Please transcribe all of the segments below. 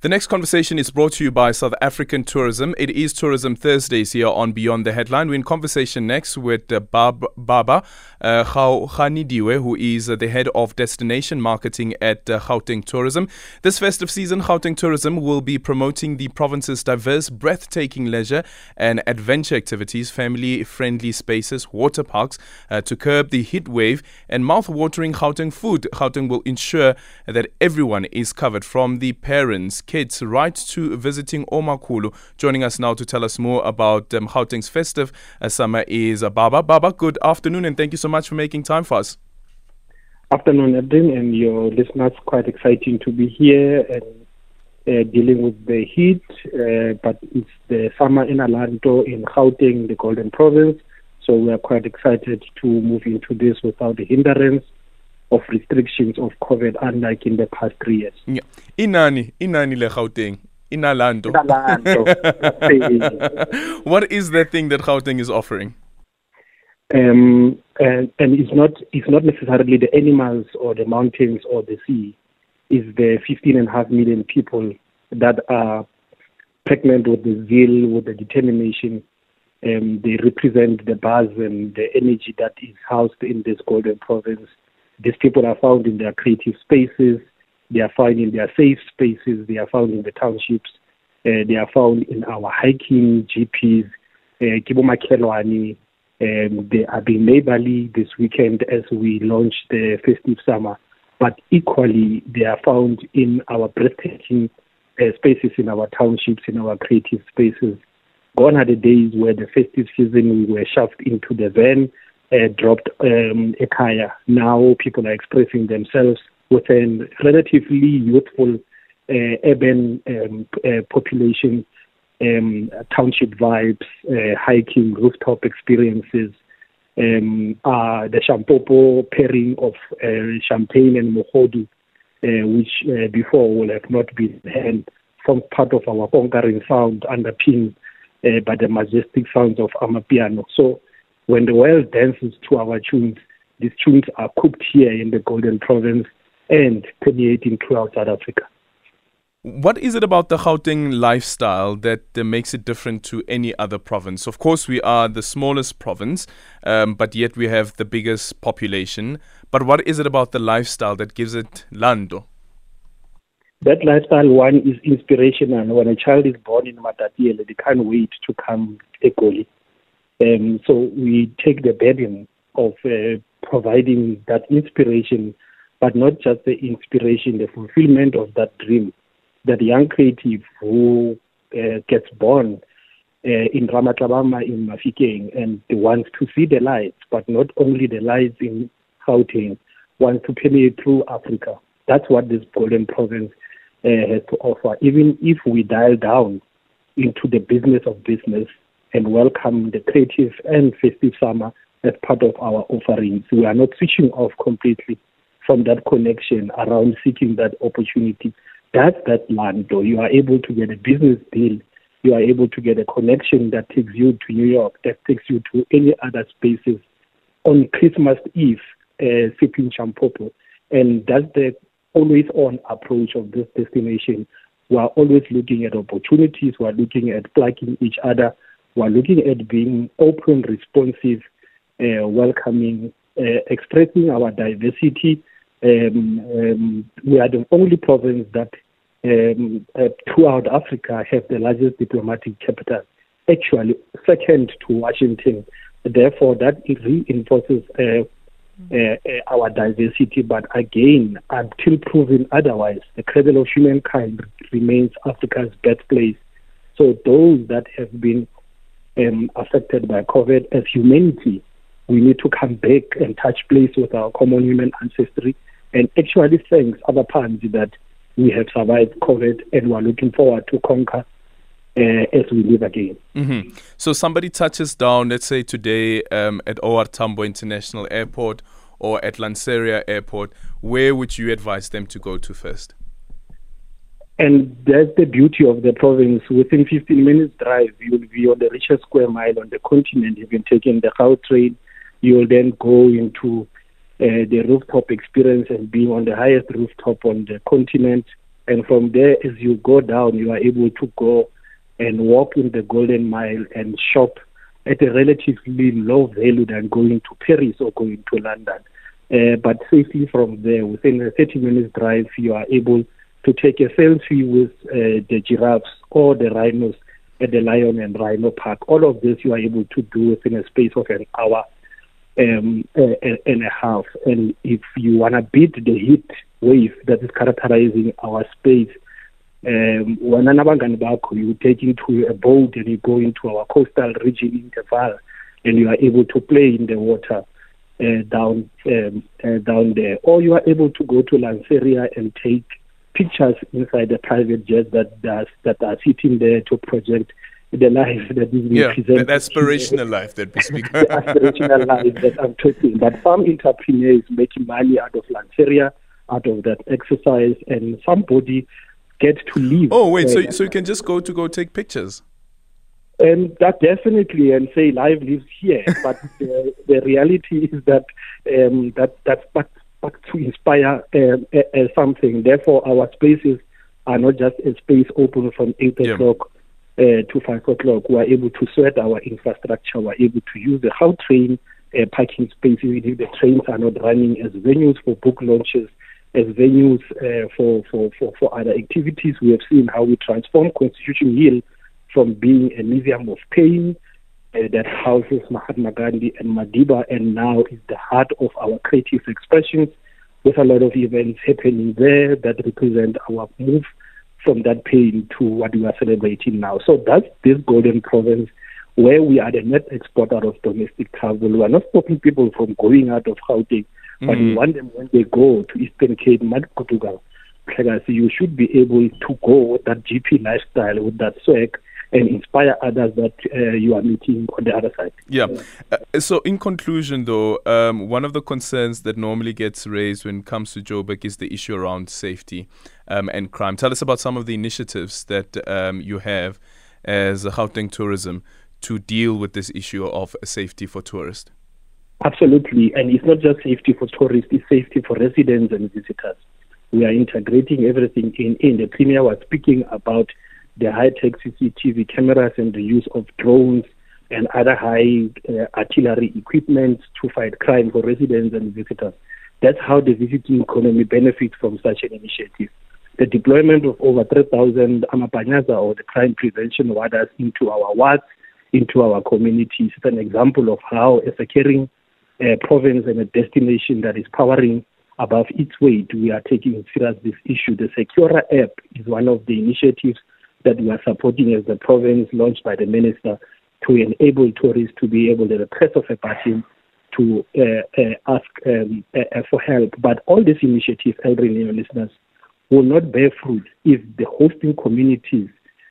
The next conversation is brought to you by South African Tourism. It is Tourism Thursdays here on Beyond the Headline. We're in conversation next with uh, Bab- Baba uh, Khanidiwe, who is uh, the head of destination marketing at uh, Gauteng Tourism. This festive season, Gauteng Tourism will be promoting the province's diverse, breathtaking leisure and adventure activities, family friendly spaces, water parks uh, to curb the heat wave, and mouth watering Gauteng food. Gauteng will ensure that everyone is covered from the parents kids right to visiting OoMakhulu. Joining us now to tell us more about um, things festive uh, summer is uh, Baba. Baba, good afternoon and thank you so much for making time for us. Afternoon, Aldrin, and your listeners. Quite exciting to be here and uh, dealing with the heat, uh, but it's the summer in Alanto in Gauteng, the Golden Province. So we are quite excited to move into this without the hindrance of restrictions of COVID, unlike in the past three years. Yeah. Inani, inani le Gauteng. Inalando. Inalando. what is the thing that Gauteng is offering? Um, and, and it's not it's not necessarily the animals or the mountains or the sea. It's the 15 and a half million people that are pregnant with the zeal, with the determination. Um, they represent the buzz and the energy that is housed in this golden province these people are found in their creative spaces, they are found in their safe spaces, they are found in the townships, uh, they are found in our hiking GPs, uh, Kibo Um, they are being neighborly this weekend as we launch the festive summer, but equally they are found in our breathtaking uh, spaces in our townships, in our creative spaces. Gone are the days where the festive season we were shoved into the van uh, dropped um, kaya. Now people are expressing themselves within relatively youthful uh, urban um, uh, population, um, township vibes, uh, hiking, rooftop experiences. Um, uh, the Shampopo pairing of uh, champagne and mohodu, uh, which uh, before would have not been and forms part of our conquering sound underpinned uh, by the majestic sounds of Amapiano. So when the world dances to our tunes, these tunes are cooked here in the Golden Province and permeating throughout South Africa. What is it about the Gauteng lifestyle that uh, makes it different to any other province? Of course, we are the smallest province, um, but yet we have the biggest population. But what is it about the lifestyle that gives it lando? That lifestyle one is inspirational. When a child is born in Matatiele, they can't wait to come to Egoli. Um, so we take the burden of uh, providing that inspiration, but not just the inspiration, the fulfillment of that dream. That young creative who uh, gets born uh, in Ramatlabama in Mafikeng and wants to see the lights, but not only the lights in Gauteng, wants to permeate through Africa. That's what this Golden Province uh, has to offer. Even if we dial down into the business of business, and welcome the creative and festive summer as part of our offerings. We are not switching off completely from that connection around seeking that opportunity. That's that land, though. You are able to get a business deal. You are able to get a connection that takes you to New York, that takes you to any other spaces on Christmas Eve, uh, sipping champopo. And that's the always on approach of this destination. We are always looking at opportunities. We are looking at plugging each other we're looking at being open, responsive, uh, welcoming, uh, expressing our diversity. Um, um, we are the only province that um, uh, throughout Africa have the largest diplomatic capital, actually second to Washington. Therefore, that reinforces uh, uh, our diversity. But again, until proven otherwise, the cradle of humankind remains Africa's birthplace. So those that have been um, affected by COVID, as humanity, we need to come back and touch base with our common human ancestry and actually thanks other parties that we have survived COVID and we are looking forward to conquer uh, as we live again. Mm-hmm. So somebody touches down, let's say today um, at OR Tambo International Airport or at Lanseria Airport, where would you advise them to go to first? And that's the beauty of the province. Within 15 minutes drive, you'll be on the richest square mile on the continent. You can take in the Gautrain. You'll then go into uh, the rooftop experience and being on the highest rooftop on the continent. And from there, as you go down, you are able to go and walk in the Golden Mile and shop at a relatively low value than going to Paris or going to London. Uh, but safely from there, within a 30 minutes drive, you are able to take a selfie with uh, the giraffes or the rhinos at the Lion and Rhino Park. All of this you are able to do within a space of an hour um, and a half. And if you want to beat the heat wave that is characterizing our space, um, wena nabangani you take into a boat and you go into our coastal region interval and you are able to play in the water uh, down um, uh, down there or you are able to go to Lanseria and take pictures inside the private jet that does that are sitting there to project the life that is being yeah, presented. the aspirational life that we speak. the aspirational life that I'm talking. But some entrepreneurs making money out of Lanseria, out of that exercise, and somebody get to live. Oh wait, so so you can just go to go take pictures. And that definitely, and say life lives here. but the, the reality is that um, that that's back to inspire um, something. Therefore, our spaces are not just a space open from eight Yeah. o'clock uh, to five o'clock. We are able to sweat our infrastructure. We are able to use the how train uh, parking spaces. If the trains are not running as venues for book launches, as venues uh, for, for, for, for other activities. We have seen how we transform Constitution Hill from being a museum of pain uh, that houses Mahatma Gandhi and Madiba, and now is the heart of our creative expressions, with a lot of events happening there that represent our move from that pain to what we are celebrating now. So that's this golden province where we are the net exporter of domestic travel. We are not stopping people from going out of Gauteng, but we want them when they go to Eastern Cape, Madkutugal, Legacy, you should be able to go with that GP lifestyle, with that swag, and inspire others that uh, you are meeting on the other side. Yeah. Uh, so, in conclusion, though, um, one of the concerns that normally gets raised when it comes to Joburg is the issue around safety um, and crime. Tell us about some of the initiatives that um, you have as a Gauteng Tourism to deal with this issue of safety for tourists. Absolutely, and it's not just safety for tourists; it's safety for residents and visitors. We are integrating everything in. In the premier was speaking about the high-tech CCTV cameras and the use of drones and other high uh, artillery equipment to fight crime for residents and visitors. That's how the visiting economy benefits from such an initiative. The deployment of over 3,000 Amapanyaza or the crime prevention warders into our wards, into our communities is an example of how, a caring uh, province and a destination that is powering above its weight, we are taking serious this issue. The Secura app is one of the initiatives that we are supporting as the province, launched by the minister, to enable tourists to be able, the press of a button, to uh, uh, ask um, uh, for help. But all these initiatives, Aldrin, your listeners, will not bear fruit if the hosting communities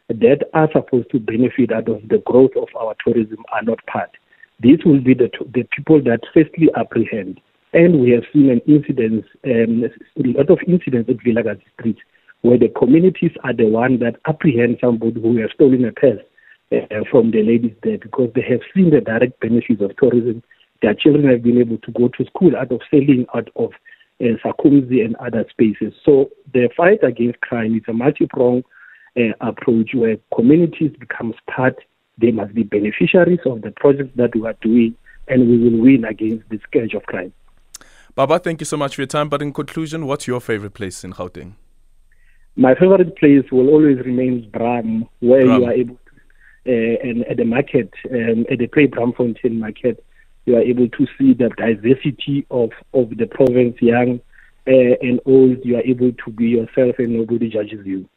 that are supposed to benefit out of the growth of our tourism are not part. These will be the, the people that firstly apprehend. And we have seen an incident, um, a lot of incidents at Vilakazi Street, where the communities are the one that apprehend somebody who has stolen a purse uh, from the ladies there because they have seen the direct benefits of tourism. Their children have been able to go to school out of selling out of uh, Sakhumzi and other spaces. So the fight against crime is a multi-pronged uh, approach where communities becomes part. They must be beneficiaries of the projects that we are doing, and we will win against the scourge of crime. Baba, thank you so much for your time. But in conclusion, what's your favorite place in Gauteng? My favorite place will always remain Braam, where Braam. you are able to, uh, and at the market, um, at the Play Braamfontein market, you are able to see the diversity of, of the province, young uh, and old. You are able to be yourself and nobody judges you.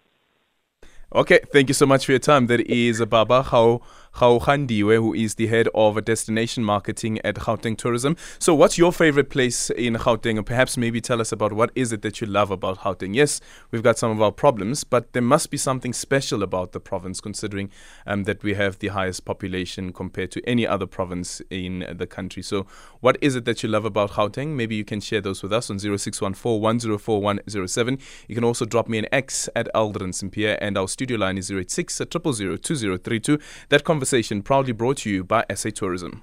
Okay, thank you so much for your time. That is Baba Gaoganediwe, who is the head of destination marketing at Gauteng Tourism. So, what's your favorite place in Gauteng? And perhaps maybe tell us about what is it that you love about Gauteng. Yes, we've got some of our problems, but there must be something special about the province, considering um, that we have the highest population compared to any other province in the country. So, what is it that you love about Gauteng? Maybe you can share those with us on 0614 104 107. You can also drop me an X at Aldrin Sampear, and our studio line is 086 2032. That conversation proudly brought to you by SA Tourism.